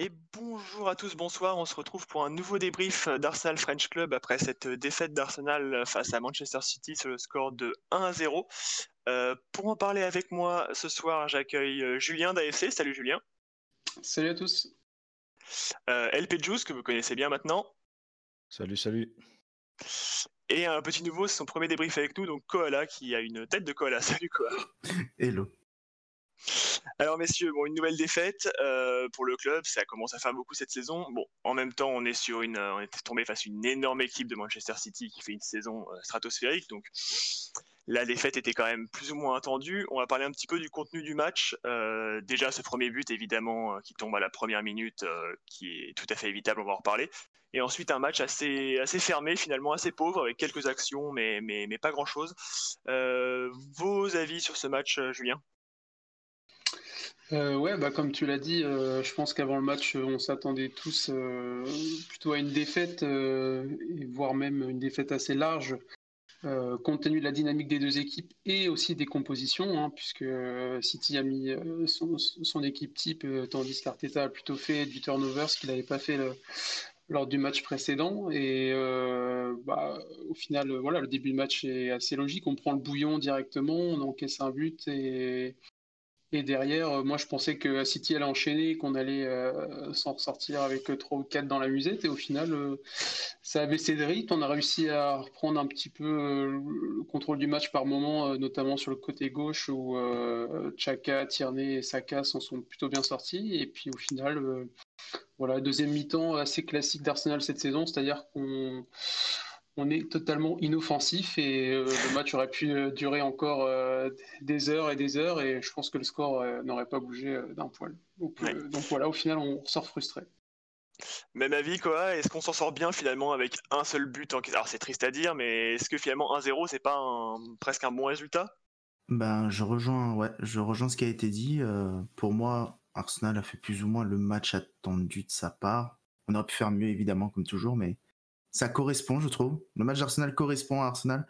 Et bonjour à tous, bonsoir. On se retrouve pour un nouveau débrief d'Arsenal French Club après cette défaite d'Arsenal face à Manchester City sur le score de 1 à 0. Euh, pour en parler avec moi ce soir, j'accueille euh, Julien d'AFC. Salut Julien. Salut à tous. Euh, LP Juice, que vous connaissez bien maintenant. Salut, salut. Et un petit nouveau, c'est son premier débrief avec nous, donc Koala, qui a une tête de Koala. Salut Koala. Hello. Alors messieurs, bon, une nouvelle défaite euh, pour le club, ça commence à faire beaucoup cette saison. Bon, en même temps, on est sur une, on est tombé face à une énorme équipe de Manchester City qui fait une saison euh, stratosphérique, donc la défaite était quand même plus ou moins attendue. On va parler un petit peu du contenu du match. Euh, déjà, ce premier but, évidemment, qui tombe à la première minute, qui est tout à fait évitable, on va en reparler. Et ensuite, un match assez, assez fermé, finalement, assez pauvre, avec quelques actions, mais, mais, mais pas grand-chose. vos avis sur ce match, Julien? Euh, ouais, bah comme tu l'as dit, euh, je pense qu'avant le match, on s'attendait tous euh, plutôt à une défaite, voire même une défaite assez large, compte tenu de la dynamique des deux équipes et aussi des compositions, hein, puisque City a mis son, équipe type, tandis qu'Arteta a plutôt fait du turnover, ce qu'il n'avait pas fait lors du match précédent. Et bah, au final, voilà, le début du match est assez logique. On prend le bouillon directement, on encaisse un but et et derrière, euh, moi, je pensais que City allait enchaîner, qu'on allait euh, s'en ressortir avec 3 ou 4 dans la musette. Et au final, euh, ça a baissé de rythme. On a réussi à reprendre un petit peu le contrôle du match par moment, notamment sur le côté gauche où Chaka, Tierney et Saka s'en sont plutôt bien sortis. Et puis au final, voilà, deuxième mi-temps assez classique d'Arsenal cette saison, c'est-à-dire qu'on on est totalement inoffensif et euh, le match aurait pu euh, durer encore euh, des heures et des heures et je pense que le score n'aurait pas bougé d'un poil. Donc, voilà, au final, on sort frustré. Même avis, quoi. Est-ce qu'on s'en sort bien finalement avec un seul but en... Alors c'est triste à dire, mais est-ce que finalement 1-0, c'est pas presque un bon résultat? Ben, je rejoins, ouais, je rejoins ce qui a été dit. pour moi, Arsenal a fait plus ou moins le match attendu de sa part. On aurait pu faire mieux évidemment, comme toujours, mais ça correspond, je trouve. Le match d'Arsenal correspond à Arsenal.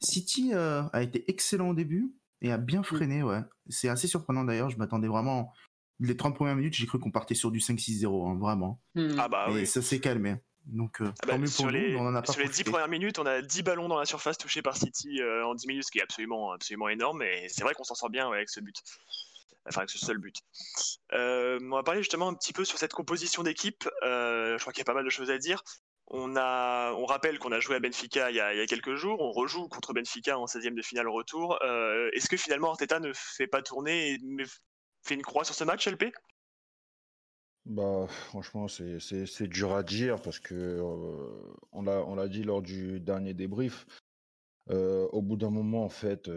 City euh, a été excellent au début et a bien freiné, ouais. C'est assez surprenant d'ailleurs. Je m'attendais vraiment. Les 30 premières minutes, j'ai cru qu'on partait sur du 5-6-0, hein, vraiment. Hmm. Ah bah et ça s'est calmé. Donc, euh, ah bah, sur les, on en a pas Sur les 10 premières minutes, on a 10 ballons dans la surface touchés par City euh, en 10 minutes, ce qui est absolument, absolument énorme. Et c'est vrai qu'on s'en sort bien avec ce but. Enfin, avec ce seul but. on va parler justement un petit peu sur cette composition d'équipe. je crois qu'il y a pas mal de choses à dire. On, rappelle qu'on a joué à Benfica il y a, quelques jours, on rejoue contre Benfica en 16e de finale retour. Euh, est-ce que finalement Arteta ne fait pas tourner et fait une croix sur ce match, LP bah, franchement, c'est dur à dire parce que euh, on l'a dit lors du dernier débrief. Euh, au bout d'un moment, en fait,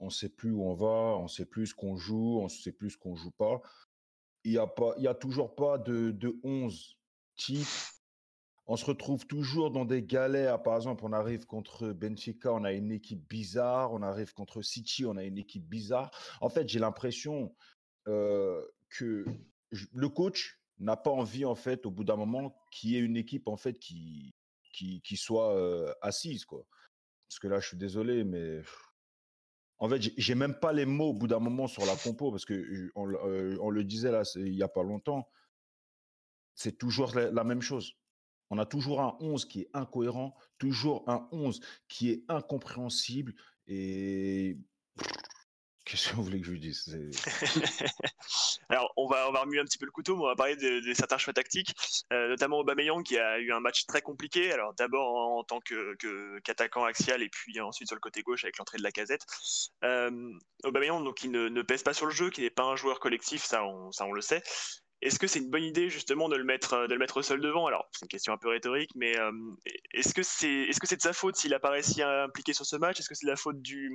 on ne sait plus où on va, on ne sait plus ce qu'on joue, on ne sait plus ce qu'on joue pas. Il n'y a, y a toujours pas de, de 11 types on se retrouve toujours dans des galères. Par exemple, on arrive contre Benfica, on a une équipe bizarre. On arrive contre City, on a une équipe bizarre. En fait, j'ai l'impression euh, que le coach n'a pas envie, en fait, au bout d'un moment, qu'il y ait une équipe, en fait, qui, soit euh, assise, quoi. Parce que là, je suis désolé, mais en fait, j'ai même pas les mots au bout d'un moment sur la compo, parce que on, euh, le disait là, il y a pas longtemps. C'est toujours la même chose on a toujours un 11 qui est incohérent, toujours un 11 qui est incompréhensible. Et qu'est-ce que vous voulez que je vous dise? Alors, on va, remuer un petit peu le couteau, mais on va parler de, certains choix tactiques, euh, notamment Aubameyang qui a eu un match très compliqué. Alors, d'abord en, tant qu'attaquant axial et puis ensuite sur le côté gauche avec l'entrée de la casette. Euh, Aubameyang, donc, qui ne, pèse pas sur le jeu, qui n'est pas un joueur collectif, ça on le sait. Est-ce que c'est une bonne idée justement de le mettre, euh, de le mettre seul devant? Alors, c'est une question un peu rhétorique, mais euh, est-ce que c'est est -ce c'est de sa faute s'il a pas réussi à impliquer sur ce match? Est-ce que c'est de la faute du,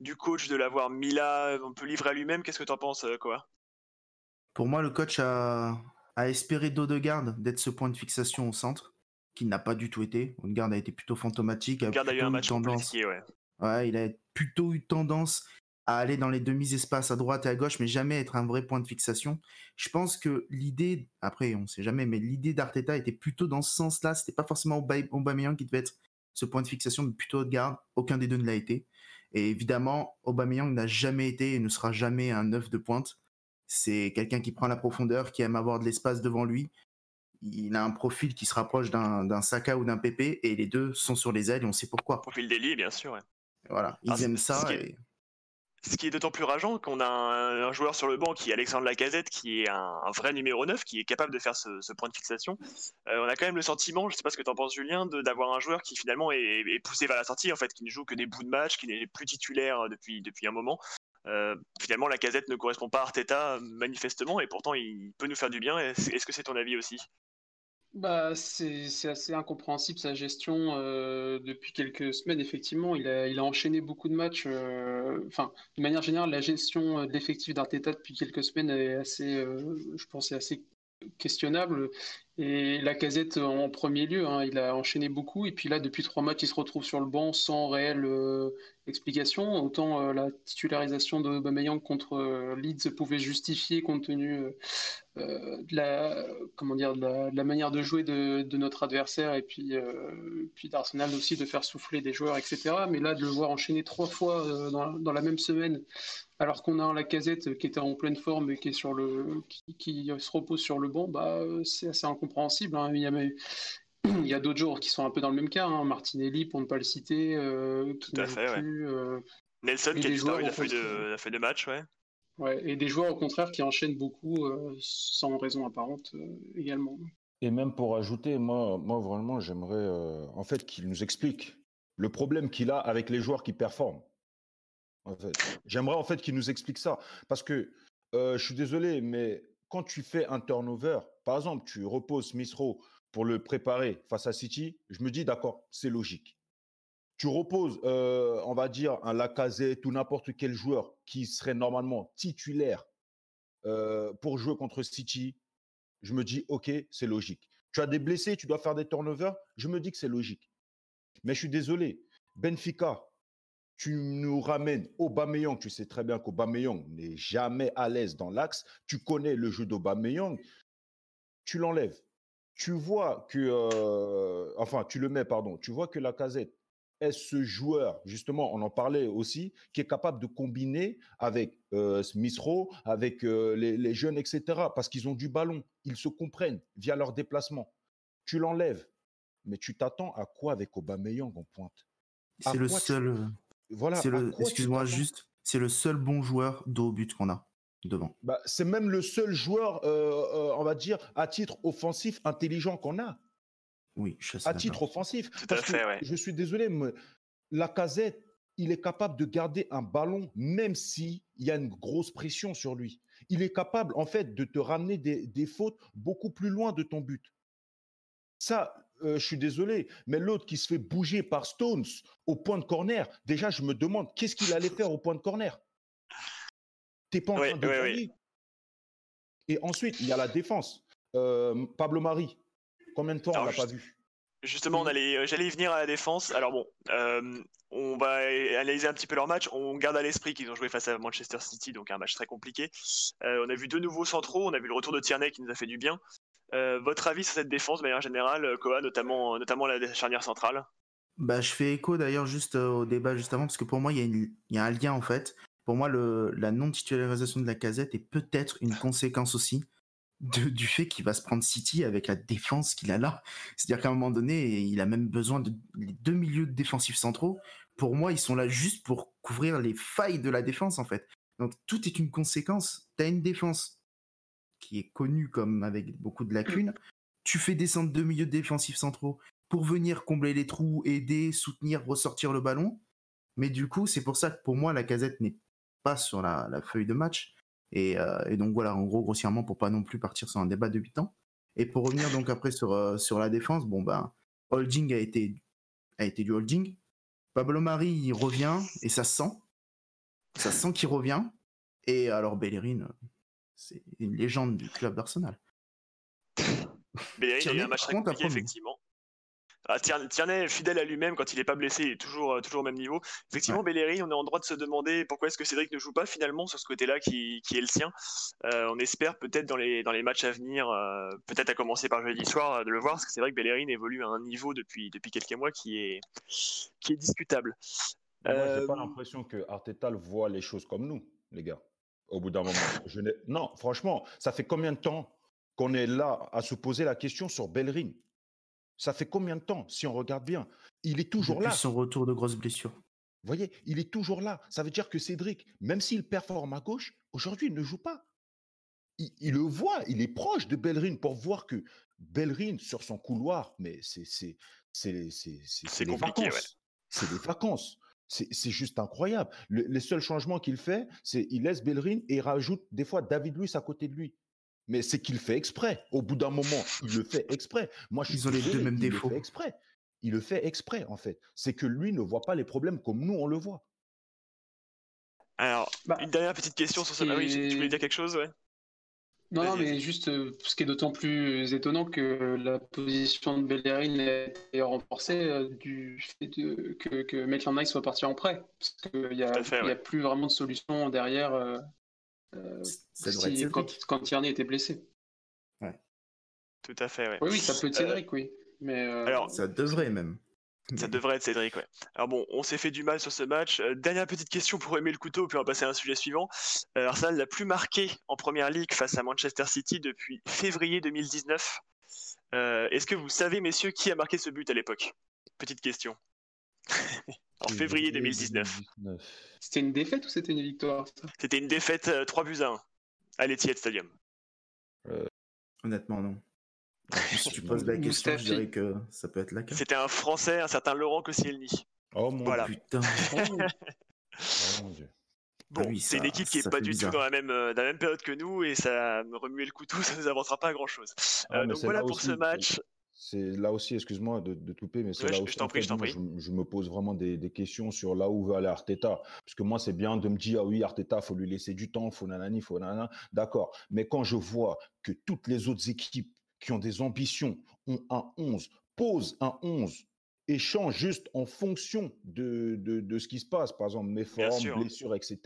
du coach de l'avoir mis là, un peu livré à lui-même? Qu'est-ce que tu en penses, euh, quoi Pour moi, le coach a, a espéré d'Odegaard d'être ce point de fixation au centre, qui n'a pas du tout été. Odegaard a été plutôt fantomatique. Odegaard a, eu un match tendance. ouais. Ouais, il a plutôt eu tendance à aller dans les demi-espaces à droite et à gauche, mais jamais être un vrai point de fixation. Je pense que l'idée, après on sait jamais, mais l'idée d'Arteta était plutôt dans ce sens-là. C'était pas forcément Aubameyang qui devait être ce point de fixation, mais plutôt garde. Aucun des deux ne l'a été. Et évidemment, Aubameyang n'a jamais été et ne sera jamais un neuf de pointe. C'est quelqu'un qui prend la profondeur, qui aime avoir de l'espace devant lui. Il a un profil qui se rapproche d'un Saka ou d'un Pépé, et les deux sont sur les ailes, et on sait pourquoi. Profil d'Eli, bien sûr. Voilà, ils aiment ça. Ce qui est d'autant plus rageant qu'on a un, joueur sur le banc qui est Alexandre Lacazette, qui est un, vrai numéro 9, qui est capable de faire ce, point de fixation. Euh, on a quand même le sentiment, je ne sais pas ce que tu en penses Julien, d'avoir un joueur qui finalement est, poussé vers la sortie, en fait, qui ne joue que des bouts de match, qui n'est plus titulaire depuis, depuis un moment. Euh, finalement, la casette ne correspond pas à Arteta manifestement, et pourtant il peut nous faire du bien. Est-ce que c'est ton avis aussi? Bah, c'est assez incompréhensible sa gestion euh, depuis quelques semaines. Effectivement, il a, il a enchaîné beaucoup de matchs. Euh, enfin, de manière générale, la gestion de l'effectif d'Arteta depuis quelques semaines est assez, je pense, est assez questionnable. Et la casette en premier lieu, hein, il a enchaîné beaucoup. Et puis là, depuis trois matchs, il se retrouve sur le banc sans réelle euh, explication. Autant euh, la titularisation de Aubameyang contre euh, Leeds pouvait justifier compte tenu de la manière de jouer de, notre adversaire et puis d'Arsenal aussi de faire souffler des joueurs, etc. Mais là, de le voir enchaîner trois fois dans, la même semaine alors qu'on a la casette qui était en pleine forme et qui, se repose sur le banc, bah, c'est assez incompréhensible. Hein. Il y a, il y a d'autres joueurs qui sont un peu dans le même cas. Hein. Martinelli, pour ne pas le citer, euh, qui Tout à fait, euh, Nelson qui a disparu la feuille, de, la feuille de match, ouais. Ouais, et des joueurs au contraire qui enchaînent beaucoup euh, sans raison apparente également. Et même pour ajouter, moi, moi vraiment, j'aimerais en fait qu'il nous explique le problème qu'il a avec les joueurs qui performent. J'aimerais en fait qu'il nous explique ça. Parce que je suis désolé, mais quand tu fais un turnover, par exemple, tu reposes Smith pour le préparer face à City, je me dis d'accord, c'est logique. Tu reposes, on va dire, un Lacazette ou n'importe quel joueur qui serait normalement titulaire pour jouer contre City, je me dis ok, c'est logique. Tu as des blessés, tu dois faire des turnovers, je me dis que c'est logique. Mais je suis désolé, Benfica, tu nous ramènes Aubameyang, tu sais très bien qu'Aubameyang n'est jamais à l'aise dans l'axe, tu connais le jeu d'Aubameyang, tu l'enlèves. Tu vois que, euh, enfin, tu le mets, pardon, tu vois que la casette est ce joueur, justement, on en parlait aussi, qui est capable de combiner avec euh, Smith Rowe, avec euh, les, les, jeunes, etc., parce qu'ils ont du ballon, ils se comprennent via leur déplacement. Tu l'enlèves, mais tu t'attends à quoi avec Aubameyang en pointe? C'est le seul. Voilà. excuse-moi juste, c'est le seul bon joueur dos au but qu'on a devant. Bah, c'est même le seul joueur, euh, euh, on va dire, à titre offensif intelligent qu'on a. Oui, je sais. À titre offensif. Tout à fait, ouais. Je suis désolé, mais la casette, il est capable de garder un ballon même s'il y a une grosse pression sur lui. Il est capable, en fait, de te ramener des, des fautes beaucoup plus loin de ton but. Ça, euh, je suis désolé, mais l'autre qui se fait bouger par Stones au point de corner, déjà, je me demande qu'est-ce qu'il allait faire au point de corner? T'es pas en train de Et ensuite, il y a la défense. Euh, Pablo Mari, combien de temps on l'a pas vu? Justement, euh, j'allais y venir à la défense. Alors bon, on va analyser un petit peu leur match. On garde à l'esprit qu'ils ont joué face à Manchester City, donc un match très compliqué. on a vu deux nouveaux centraux. On a vu le retour de Tierney qui nous a fait du bien. Euh, votre avis sur cette défense de manière générale, euh, Koa, notamment, notamment la charnière centrale bah, Je fais écho d'ailleurs juste euh, au débat juste avant, parce que pour moi, il y, a un lien en fait. Pour moi, la non-titularisation de la casette est peut-être une conséquence aussi du fait qu'il va se prendre City avec la défense qu'il a là. C'est-à-dire qu'à un moment donné, il a même besoin de deux milieux défensifs centraux. Pour moi, ils sont là juste pour couvrir les failles de la défense en fait. Donc tout est une conséquence. Tu as une défense qui est connu comme avec beaucoup de lacunes, tu fais descendre deux milieux défensifs centraux pour venir combler les trous, aider, soutenir, ressortir le ballon. Mais du coup, c'est pour ça que pour moi, la casette n'est pas sur la, feuille de match. Euh, et, donc voilà, en gros, grossièrement, pour pas non plus partir sur un débat de 8 ans. Et pour revenir donc après sur, euh, sur la défense, bon ben, holding a été, a été du holding. Pablo Mari, il revient et ça sent. Ça sent qu'il revient. Et alors Bellerin, c'est une légende du club d'Arsenal. Bellerin il a eu un match très compliqué, effectivement. Ah, Tierney, fidèle à lui-même quand il n'est pas blessé, il est toujours, euh, toujours au même niveau. Effectivement, ouais. on est en droit de se demander pourquoi est-ce que Cédric ne joue pas finalement sur ce côté-là qui, qui, est le sien. Euh, on espère peut-être dans les, dans les matchs à venir, euh, peut-être à commencer par jeudi soir, de le voir, parce que c'est vrai que Bellerin évolue à un niveau depuis, depuis quelques mois qui est, qui est discutable. Moi, j'ai pas l'impression que Arteta voit les choses comme nous, les gars. Au bout d'un moment. Je non, franchement, ça fait combien de temps qu'on est là à se poser la question sur Bellerin? Ça fait combien de temps, si on regarde bien? Il est toujours Depuis là. son retour de grosse blessure. Vous voyez, il est toujours là. Ça veut dire que Cédric, même s'il performe à gauche, aujourd'hui, il ne joue pas. Il, il le voit, il est proche de Bellerin pour voir que Bellerin, sur son couloir, mais c'est c'est c'est ouais. vacances. C'est des vacances. C'est juste incroyable. Le- les seuls changements qu'il fait, c'est il laisse Bellerin et il rajoute des fois David Luiz à côté de lui. Mais c'est qu'il fait exprès. Au bout d'un moment, il le fait exprès. Moi, je suis Ils ont les deux mêmes il défauts. le fait exprès. Il le fait exprès, en fait. C'est que lui ne voit pas les problèmes comme nous, on le voit. Alors, Bah, une dernière petite question sur ce. ce qui Ah oui, tu- voulais dire quelque chose, ouais Non, non, mais juste euh, ce qui est d'autant plus étonnant que la position de Bellerin a été renforcée euh, du fait de- que, que Maitland Nice soit parti en prêt. Parce qu'il n'y a, fait, y a ouais. plus vraiment de solution derrière euh, si- quand, Tierney était blessé. Tout à fait, ouais. Oui, oui, ça peut être Cédric, oui. Mais, euh, alors, Ça devrait même. Ça Mais- devrait être Cédric, ouais. Alors bon, on s'est fait du mal sur ce match. Euh, dernière petite question pour aimer le couteau, puis on va passer à un sujet suivant. Euh, Arsenal n'a plus marqué en première ligue face à Manchester City depuis février 2019. Euh, Est-ce que vous savez, messieurs, qui a marqué ce but à l'époque? Petite question. en février 2019. C'était une défaite ou c'était une victoire C'était une défaite euh, 3 buts à 1 à l'Etihad Stadium. Honnêtement, non. Si tu poses la question, je dirais que ça peut être la carte. C'était un Français, un certain Laurent Koscielny. Oh mon Voilà. Putain. Oh mon Dieu. Bon, Ah oui, c'est une équipe qui est ça pas du bizarre. tout dans la même euh, dans la même période que nous et ça me remuer le couteau, ça nous avancera pas à grand chose. Ah, mais donc voilà là pour aussi, ce match. C'est là aussi, excuse-moi de, de couper, mais c'est Ouais, là je- aussi. je t'en en prie, fait, je t'en prie. je, je me pose vraiment des, des questions sur là où veut aller Arteta. Parce que moi, c'est bien de me dire, ah oui, Arteta, faut lui laisser du temps, faut nanani, faut nanana. D'accord. Mais quand je vois que toutes les autres équipes qui ont des ambitions ont un 11, posent un 11 et changent juste en fonction de, de, de ce qui se passe, par exemple, mes formes, blessures, etc.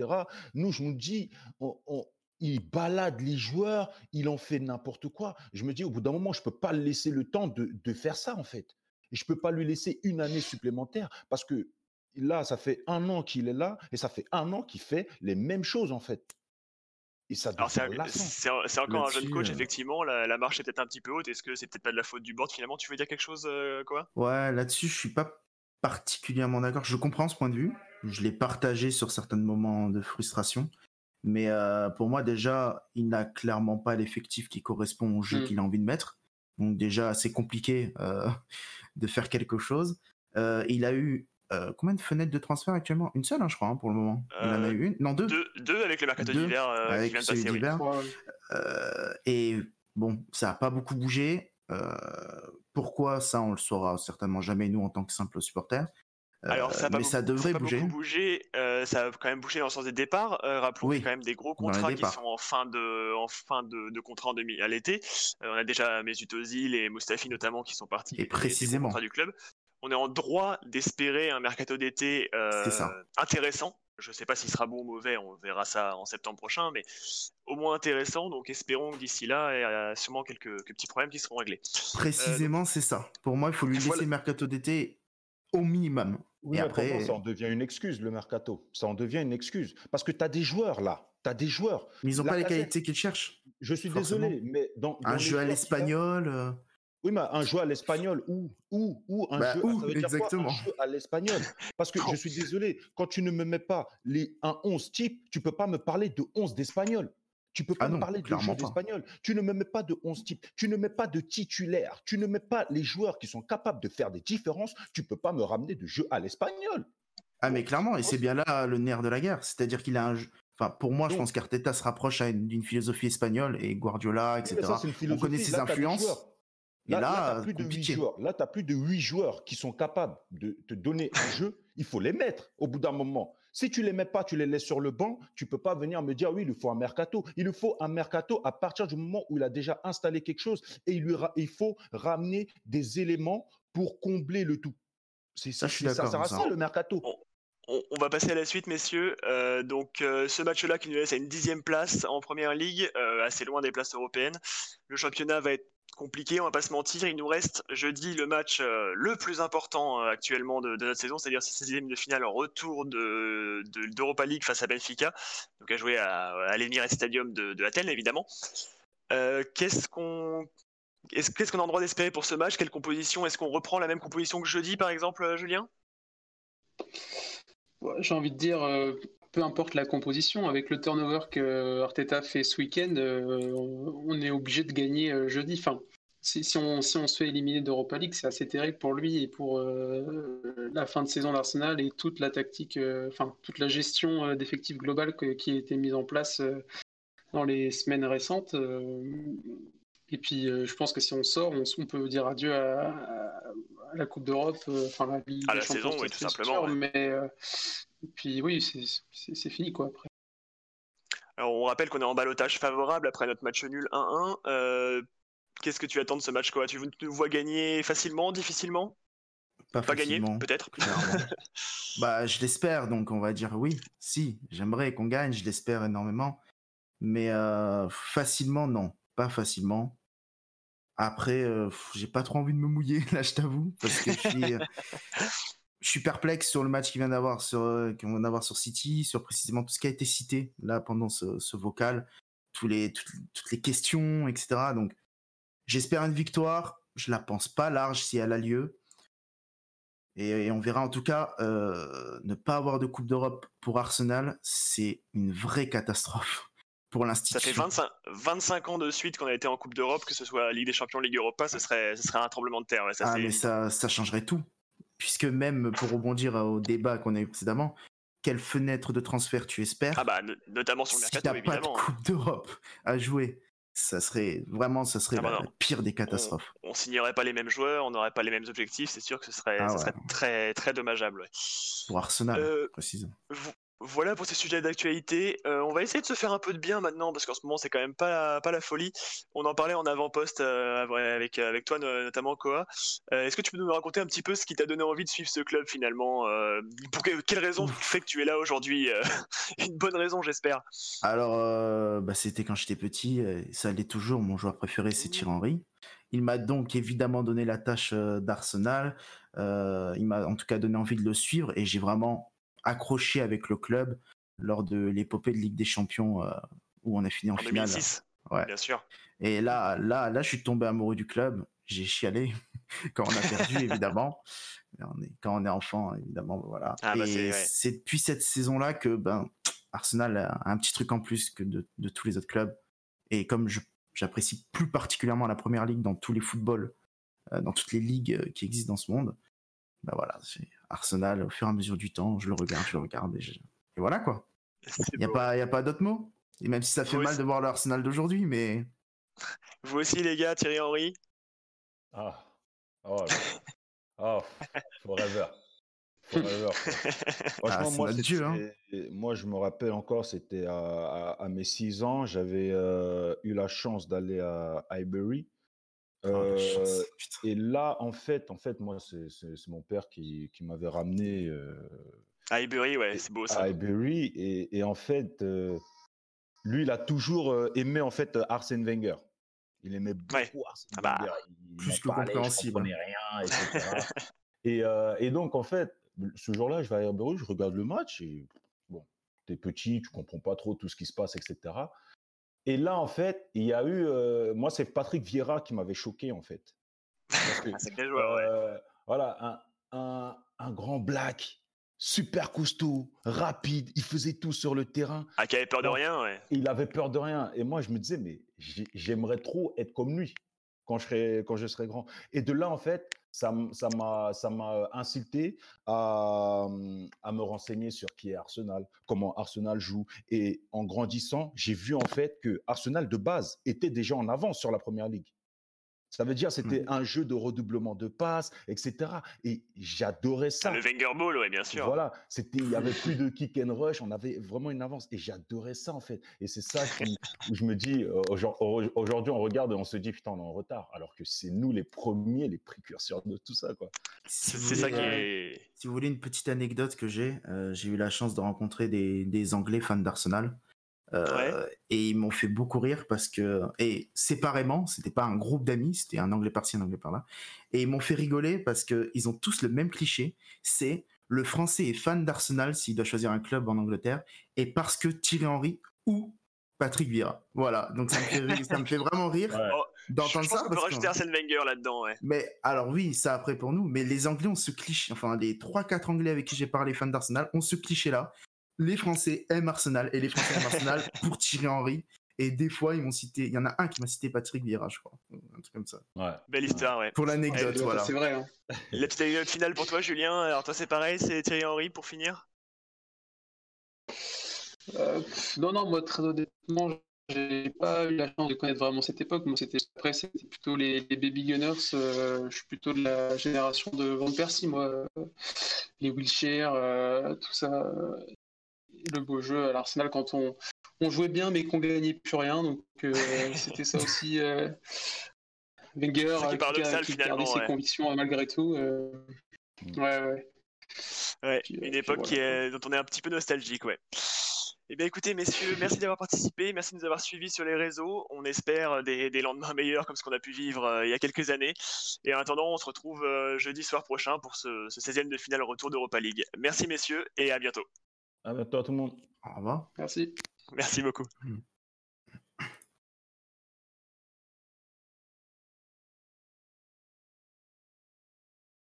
Nous, je me dis, on- on- il balade les joueurs, il en fait n'importe quoi. Je me dis, au bout d'un moment, je peux pas laisser le temps de, de faire ça, en fait. Et je peux pas lui laisser une année supplémentaire parce que là, ça fait un an qu'il est là et ça fait un an qu'il fait les mêmes choses, en fait. Et ça Alors c'est encore un jeune coach, euh, effectivement, la, la marche est peut-être un petit peu haute. Est-ce que c'est peut-être pas de la faute du board finalement? Tu veux dire quelque chose, euh, quoi Ouais, là-dessus, je suis pas particulièrement d'accord. Je comprends ce point de vue. Je l'ai partagé sur certains moments de frustration. Mais euh, pour moi, déjà, il n'a clairement pas l'effectif qui correspond au jeu Mm. qu'il a envie de mettre. Donc déjà, c'est compliqué euh, de faire quelque chose. Euh, il a eu euh, combien de fenêtres de transfert actuellement? Une seule, hein, je crois, hein, pour le moment. Il en a Euh, eu une Non, deux. deux, deux avec le mercato d'hiver euh, qui avec vient de passer. oui. Euh, et bon, ça n'a pas beaucoup bougé. Euh, pourquoi ça, on le saura certainement jamais nous en tant que simples supporters. Alors ça a pas mais ça devrait pas bouger. beaucoup bougé. euh, ça a quand même bougé dans le sens des départs. Euh, rappelons Oui, qu'il y a quand même des gros contrats qui sont en fin de, en fin de, de contrat en demi à l'été. Euh, on a déjà Mesut Ozil et Mustafi notamment qui sont partis. Et précisément. contrats du club. On est en droit d'espérer un mercato d'été euh, intéressant. Je ne sais pas s'il sera bon ou mauvais, on verra ça en septembre prochain, mais au moins intéressant. Donc espérons que d'ici là, il y a sûrement quelques, quelques petits problèmes qui seront réglés. Précisément, c'est ça. Pour moi, il faut lui laisser Voilà. le mercato d'été au minimum. Oui, Et après, ça en devient une excuse, le mercato. Ça en devient une excuse. Parce que tu as des joueurs là. Tu as des joueurs. mais ils n'ont pas les qualités qu'ils cherchent. Je suis Forcément. désolé, mais dans. dans Un jeu à l'espagnol. Euh, Oui, mais un jeu à l'espagnol ou ou ou un Bah, jeu. où, ça veut dire quoi, exactement. un jeu à l'espagnol? Parce que je suis désolé, quand tu ne me mets pas les un 11 type, tu peux pas me parler de 11 d'espagnol. Tu peux pas Ah me non, parler de jeu pas. d'espagnol. Tu ne me mets pas de 11 type. Tu ne mets pas de titulaire. Tu ne mets pas les joueurs qui sont capables de faire des différences. Tu peux pas me ramener de jeu à l'espagnol. Ah, mais clairement, et c'est bien là le nerf de la guerre. C'est-à-dire qu'il a un jeu. Enfin, pour moi, je pense qu'Arteta se rapproche d'une philosophie espagnole et Guardiola, etc. ça, philosophie. connaît ses Là, influences. Et Là, là, tu as plus de 8 compliqué. joueurs. Là, tu plus de 8 joueurs qui sont capables de te donner un jeu. Il faut les mettre au bout d'un moment. Si tu les mets pas, tu les laisses sur le banc, tu peux pas venir me dire oui, il lui faut un mercato. Il lui faut un mercato à partir du moment où il a déjà installé quelque chose et il lui ra- il faut ramener des éléments pour combler le tout. C'est Ça, je suis c'est- ça d'accord, sert à ça. ça le mercato. On, on va passer à la suite, messieurs. Euh, donc, euh, ce match-là qui nous laisse à une dixième place en première ligue, euh, assez loin des places européennes. Le championnat va être compliqué, on va pas se mentir. Il nous reste jeudi le match euh, le plus important euh, actuellement de, notre saison, c'est-à-dire ce 16e de finale en retour de, d'Europa League face à Benfica, donc à jouer à, à Stadium de, de, Athènes évidemment. Euh, qu'est-ce qu'on a le droit d'espérer pour ce match? Quelle composition? Est-ce qu'on reprend la même composition que jeudi par exemple, Julien? J'ai envie de dire peu importe la composition, avec le turnover que Arteta fait ce week-end, on est obligé de gagner jeudi. Enfin, si, on, si, on, se fait éliminer d'Europa League, c'est assez terrible pour lui et pour euh, la fin de saison d'Arsenal et toute la tactique, enfin toute la gestion d'effectifs globale qui a été mise en place dans les semaines récentes. et puis, je pense que si on sort, on, peut dire adieu à, la Coupe d'Europe, enfin la Ligue à la saison, oui, tout simplement. Mais et puis oui, c'est fini quoi après. Alors on rappelle qu'on est en balotage favorable après notre match nul 1-1. Euh, qu'est-ce que tu attends de ce match quoi? Tu nous vois gagner facilement, difficilement? Pas, Pas gagner peut-être Bah je l'espère donc on va dire oui. Si, j'aimerais qu'on gagne, je l'espère énormément. Mais euh, facilement non, pas facilement. Après, euh, j'ai pas trop envie de me mouiller là, je t'avoue, parce que je suis, je suis perplexe sur le match qu'il vient d'avoir sur, euh, qu'on vient d'avoir sur City, sur précisément tout ce qui a été cité là pendant ce, vocal, tous les, toutes, les questions, etc. Donc, j'espère une victoire. Je la pense pas large si elle a lieu. Et, on verra en tout cas, euh, ne pas avoir de Coupe d'Europe pour Arsenal, c'est une vraie catastrophe pour l'institution. Ça fait 25, 25 ans de suite qu'on a été en Coupe d'Europe, que ce soit Ligue des Champions, Ligue Europa, ce serait, ce serait un tremblement de terre. ah, mais ça, ça changerait tout puisque même pour rebondir au débat qu'on a eu précédemment, quelle fenêtre de transfert tu espères Ah bah notamment sur le mercato si pas de Coupe d'Europe à jouer, ça serait vraiment ça serait ah bah la, pire des catastrophes. On, signerait pas les mêmes joueurs, on n'aurait pas les mêmes objectifs, c'est sûr que ce serait, ah serait très très dommageable. Pour Arsenal, euh, précisément. Voilà pour ces sujets d'actualité. Euh, on va essayer de se faire un peu de bien maintenant parce qu'en ce moment c'est quand même pas, pas la folie. On en parlait en avant-poste euh, avec, avec toi notamment Koa. Euh, est-ce que tu peux nous raconter un petit peu ce qui t'a donné envie de suivre ce club finalement Pour quelle raison fait que tu es là aujourd'hui Une bonne raison j'espère. Alors bah, c'était quand j'étais petit, ça l'est toujours. Mon joueur préféré c'est Thierry Henry. Il m'a donc évidemment donné la tâche d'Arsenal. il m'a en tout cas donné envie de le suivre et j'ai vraiment accroché avec le club lors de l'épopée de Ligue des Champions euh, où on a fini en, finale. 2006, ouais. bien sûr. Et là, là, là, je suis tombé amoureux du club. J'ai chialé quand on a perdu, évidemment. On est, quand on est enfant, évidemment, voilà. Ah, bah, et c'est depuis cette saison-là que ben, Arsenal a un petit truc en plus que de, de tous les autres clubs. Et comme j'apprécie plus particulièrement la première ligue dans tous les footballs, euh, dans toutes les ligues euh, qui existent dans ce monde, ben voilà, Arsenal, au fur et à mesure du temps, je le regarde, je le regarde, et, voilà quoi. Il n'y a, pas, y a pas d'autre mot? Et même si ça fait mal de voir l'Arsenal d'aujourd'hui, mais. Vous aussi, les gars, Thierry Henry Ah. Oh, oh forever. Forever. Franchement, moi, hein. moi, je me rappelle encore, c'était à, mes 6 ans, j'avais euh, eu la chance d'aller à Highbury Oh, euh, et là, en fait, en fait, moi, c'est mon père qui, qui m'avait ramené euh, à Highbury, ouais, c'est beau ça. À Highbury, et, et en fait, euh, lui, il a toujours aimé en fait Arsène Wenger. Il aimait beaucoup Arsène ah bah, Wenger. plus que compréhensible. rien, etc. et, et, donc, en fait, ce jour-là, je vais à Highbury, je regarde le match, et bon, t'es petit, tu comprends pas trop tout ce qui se passe, etc. Et là, en fait, il y a eu. Euh, moi, c'est Patrick Vieira qui m'avait choqué, en fait. c'est quel joueur, ouais. Euh, voilà, un, un, grand black, super costaud, rapide, il faisait tout sur le terrain. Ah, qui avait peur de rien, ouais. Il avait peur de rien. Et moi, je me disais, mais j'aimerais trop être comme lui quand je serai, quand je serai grand. Et de là, en fait, ça m'a ça à, à me renseigner sur qui est Arsenal, comment Arsenal joue. Et en grandissant, j'ai vu en fait que Arsenal de base était déjà en avance sur la première ligue. Ça veut dire c'était mmh. un jeu de redoublement de passes, etc. Et j'adorais ça. Le Wenger Ball, oui, bien sûr. Voilà, c'était, il y avait plus de kick and rush, on avait vraiment une avance. Et j'adorais ça en fait. Et c'est ça où je me dis, aujourd'hui on regarde et on se dit putain on est en retard, alors que c'est nous les premiers, les précurseurs de tout ça quoi. c'est ça qui euh, est. Si vous voulez une petite anecdote que j'ai, euh, j'ai eu la chance de rencontrer des, des Anglais fans d'Arsenal. Euh, et ils m'ont fait beaucoup rire parce que et séparément, c'était pas un groupe d'amis, c'était un anglais par-ci, un anglais par-là, et ils m'ont fait rigoler parce que ils ont tous le même cliché, c'est le Français est fan d'Arsenal s'il doit choisir un club en Angleterre, et parce que Thierry Henry ou Patrick Vieira. Voilà, donc ça me fait, ça me fait vraiment rire Oh, d'entendre je pense ça. qu'on peut parce rajouter que- Arsène Wenger là-dedans, ouais. mais alors oui, ça après pour nous, mais les Anglais ont ce cliché, enfin les 3-4 Anglais avec qui j'ai parlé fans d'Arsenal ont ce cliché-là. Les Français aiment Arsenal et les Français aiment Arsenal pour Thierry Henry. Et des fois, ils m'ont cité, il y en a un qui m'a cité Patrick Vieira, je crois. Un truc comme ça. Ouais. Belle histoire, ouais. Pour l'anecdote, Ouais, voilà. C'est vrai. hein. La petite anecdote finale pour toi, Julien. Alors, toi, c'est pareil, c'est Thierry Henry pour finir? Euh, non, non, moi, très honnêtement, j'ai pas eu la chance de connaître vraiment cette époque. Moi, c'était après, c'était plutôt les, les Baby Gunners. euh, je suis plutôt de la génération de Van Persie, moi. les Wilshere, euh, tout ça. Le beau jeu à l'Arsenal quand on, on jouait bien, mais qu'on gagnait plus rien. Donc, euh, c'était ça aussi. euh, Wenger, qui euh, qui, paradoxal, a- qui gardait finalement, ses ouais. convictions euh, malgré tout. euh, Mm. ouais, ouais. Ouais, Puis, une puis époque qui voilà, est, dont on est un petit peu nostalgique, ouais. Eh bien, écoutez, messieurs, merci d'avoir participé, merci de nous avoir suivis sur les réseaux. On espère des, des lendemains meilleurs comme ce qu'on a pu vivre euh, il y a quelques années. Et en attendant, on se retrouve euh, jeudi soir prochain pour ce, ce 16e de finale retour d'Europa League. Merci, messieurs, et à bientôt. À bientôt à tout le monde. Au revoir. Merci. Merci beaucoup.